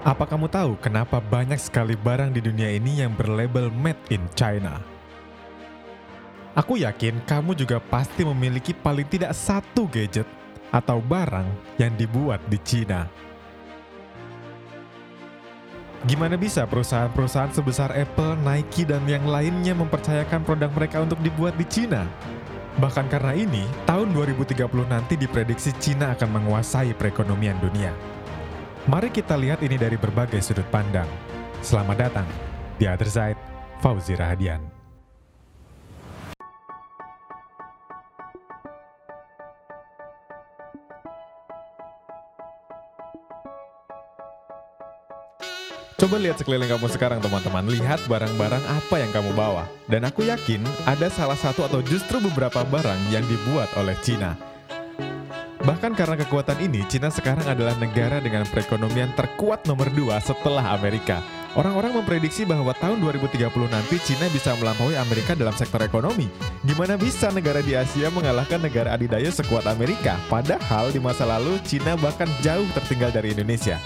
Apa kamu tahu kenapa banyak sekali barang di dunia ini yang berlabel Made in China? Aku yakin kamu juga pasti memiliki paling tidak satu gadget atau barang yang dibuat di Cina. Gimana bisa perusahaan-perusahaan sebesar Apple, Nike, dan yang lainnya mempercayakan produk mereka untuk dibuat di Cina? Bahkan karena ini, tahun 2030 nanti diprediksi Cina akan menguasai perekonomian dunia. Mari kita lihat ini dari berbagai sudut pandang. Selamat datang di Other Side, Fauzi Rahadian. Coba lihat sekeliling kamu sekarang teman-teman, lihat barang-barang apa yang kamu bawa. Dan aku yakin ada salah satu atau justru beberapa barang yang dibuat oleh Cina. Bahkan karena kekuatan ini, Cina sekarang adalah negara dengan perekonomian terkuat nomor dua setelah Amerika. Orang-orang memprediksi bahwa tahun 2030 nanti Cina bisa melampaui Amerika dalam sektor ekonomi. Gimana bisa negara di Asia mengalahkan negara adidaya sekuat Amerika? Padahal di masa lalu Cina bahkan jauh tertinggal dari Indonesia.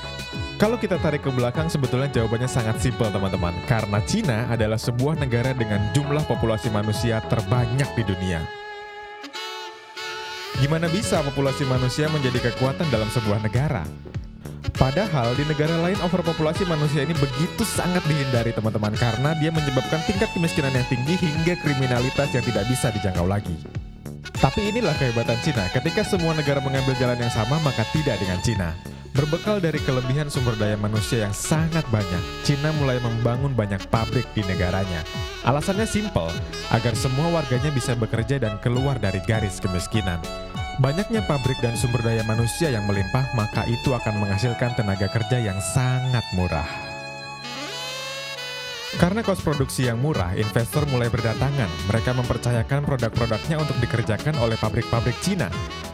Kalau kita tarik ke belakang sebetulnya jawabannya sangat simpel teman-teman. Karena Cina adalah sebuah negara dengan jumlah populasi manusia terbanyak di dunia. Gimana bisa populasi manusia menjadi kekuatan dalam sebuah negara? Padahal di negara lain overpopulasi manusia ini begitu sangat dihindari teman-teman karena dia menyebabkan tingkat kemiskinan yang tinggi hingga kriminalitas yang tidak bisa dijangkau lagi. Tapi inilah kehebatan Cina, ketika semua negara mengambil jalan yang sama maka tidak dengan Cina. Berbekal dari kelebihan sumber daya manusia yang sangat banyak, Cina mulai membangun banyak pabrik di negaranya. Alasannya simpel, agar semua warganya bisa bekerja dan keluar dari garis kemiskinan. Banyaknya pabrik dan sumber daya manusia yang melimpah, maka itu akan menghasilkan tenaga kerja yang sangat murah. Karena kos produksi yang murah, investor mulai berdatangan. Mereka mempercayakan produk-produknya untuk dikerjakan oleh pabrik-pabrik Cina.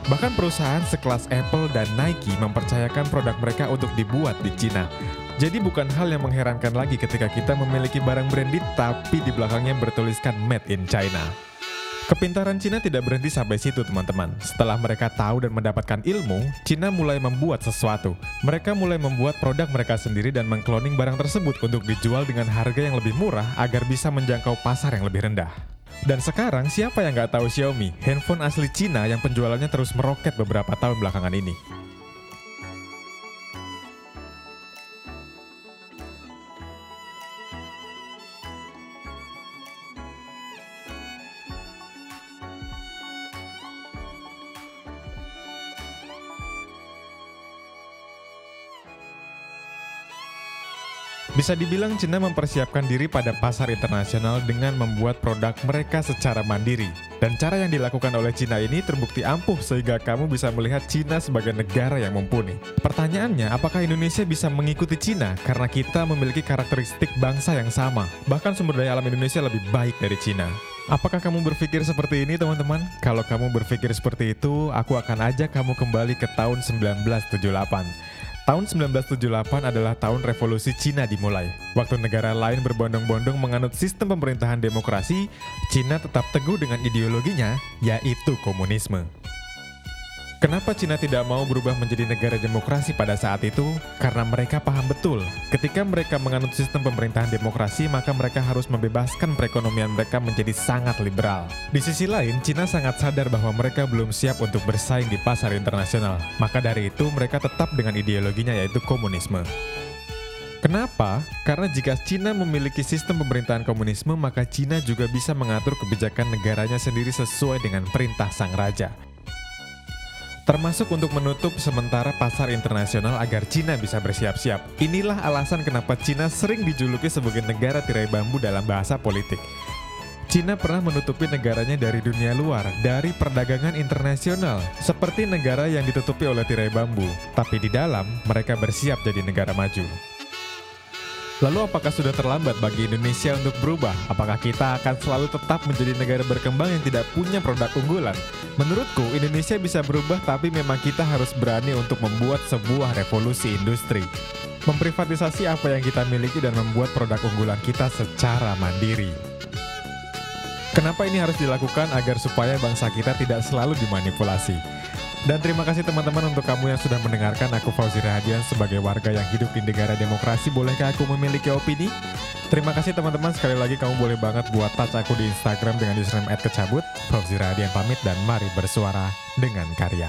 Bahkan perusahaan sekelas Apple dan Nike mempercayakan produk mereka untuk dibuat di Cina. Jadi bukan hal yang mengherankan lagi ketika kita memiliki barang branded tapi di belakangnya bertuliskan Made in China. Kepintaran Cina tidak berhenti sampai situ teman-teman. Setelah mereka tahu dan mendapatkan ilmu, Cina mulai membuat sesuatu. Mereka mulai membuat produk mereka sendiri dan mengkloning barang tersebut untuk dijual dengan harga yang lebih murah agar bisa menjangkau pasar yang lebih rendah. Dan sekarang siapa yang nggak tahu Xiaomi, handphone asli Cina yang penjualannya terus meroket beberapa tahun belakangan ini. Bisa dibilang Cina mempersiapkan diri pada pasar internasional dengan membuat produk mereka secara mandiri. Dan cara yang dilakukan oleh Cina ini terbukti ampuh sehingga kamu bisa melihat Cina sebagai negara yang mumpuni. Pertanyaannya, apakah Indonesia bisa mengikuti Cina karena kita memiliki karakteristik bangsa yang sama? Bahkan sumber daya alam Indonesia lebih baik dari Cina. Apakah kamu berpikir seperti ini teman-teman? Kalau kamu berpikir seperti itu, aku akan ajak kamu kembali ke tahun 1978. Tahun 1978 adalah tahun revolusi Cina dimulai. Waktu negara lain berbondong-bondong menganut sistem pemerintahan demokrasi, Cina tetap teguh dengan ideologinya, yaitu komunisme. Kenapa Cina tidak mau berubah menjadi negara demokrasi pada saat itu? Karena mereka paham betul, ketika mereka menganut sistem pemerintahan demokrasi, maka mereka harus membebaskan perekonomian mereka menjadi sangat liberal. Di sisi lain, Cina sangat sadar bahwa mereka belum siap untuk bersaing di pasar internasional. Maka dari itu, mereka tetap dengan ideologinya yaitu komunisme. Kenapa? Karena jika Cina memiliki sistem pemerintahan komunisme, maka Cina juga bisa mengatur kebijakan negaranya sendiri sesuai dengan perintah sang raja termasuk untuk menutup sementara pasar internasional agar Cina bisa bersiap-siap. Inilah alasan kenapa Cina sering dijuluki sebagai negara tirai bambu dalam bahasa politik. Cina pernah menutupi negaranya dari dunia luar, dari perdagangan internasional, seperti negara yang ditutupi oleh tirai bambu, tapi di dalam mereka bersiap jadi negara maju. Lalu apakah sudah terlambat bagi Indonesia untuk berubah? Apakah kita akan selalu tetap menjadi negara berkembang yang tidak punya produk unggulan? Menurutku, Indonesia bisa berubah tapi memang kita harus berani untuk membuat sebuah revolusi industri. Memprivatisasi apa yang kita miliki dan membuat produk unggulan kita secara mandiri. Kenapa ini harus dilakukan agar supaya bangsa kita tidak selalu dimanipulasi? Dan terima kasih teman-teman untuk kamu yang sudah mendengarkan aku Fauzi Rahadian sebagai warga yang hidup di negara demokrasi. Bolehkah aku memiliki opini? Terima kasih teman-teman. Sekali lagi kamu boleh banget buat touch aku di Instagram dengan username @kecabut. Fauzi Rahadian pamit dan mari bersuara dengan karya.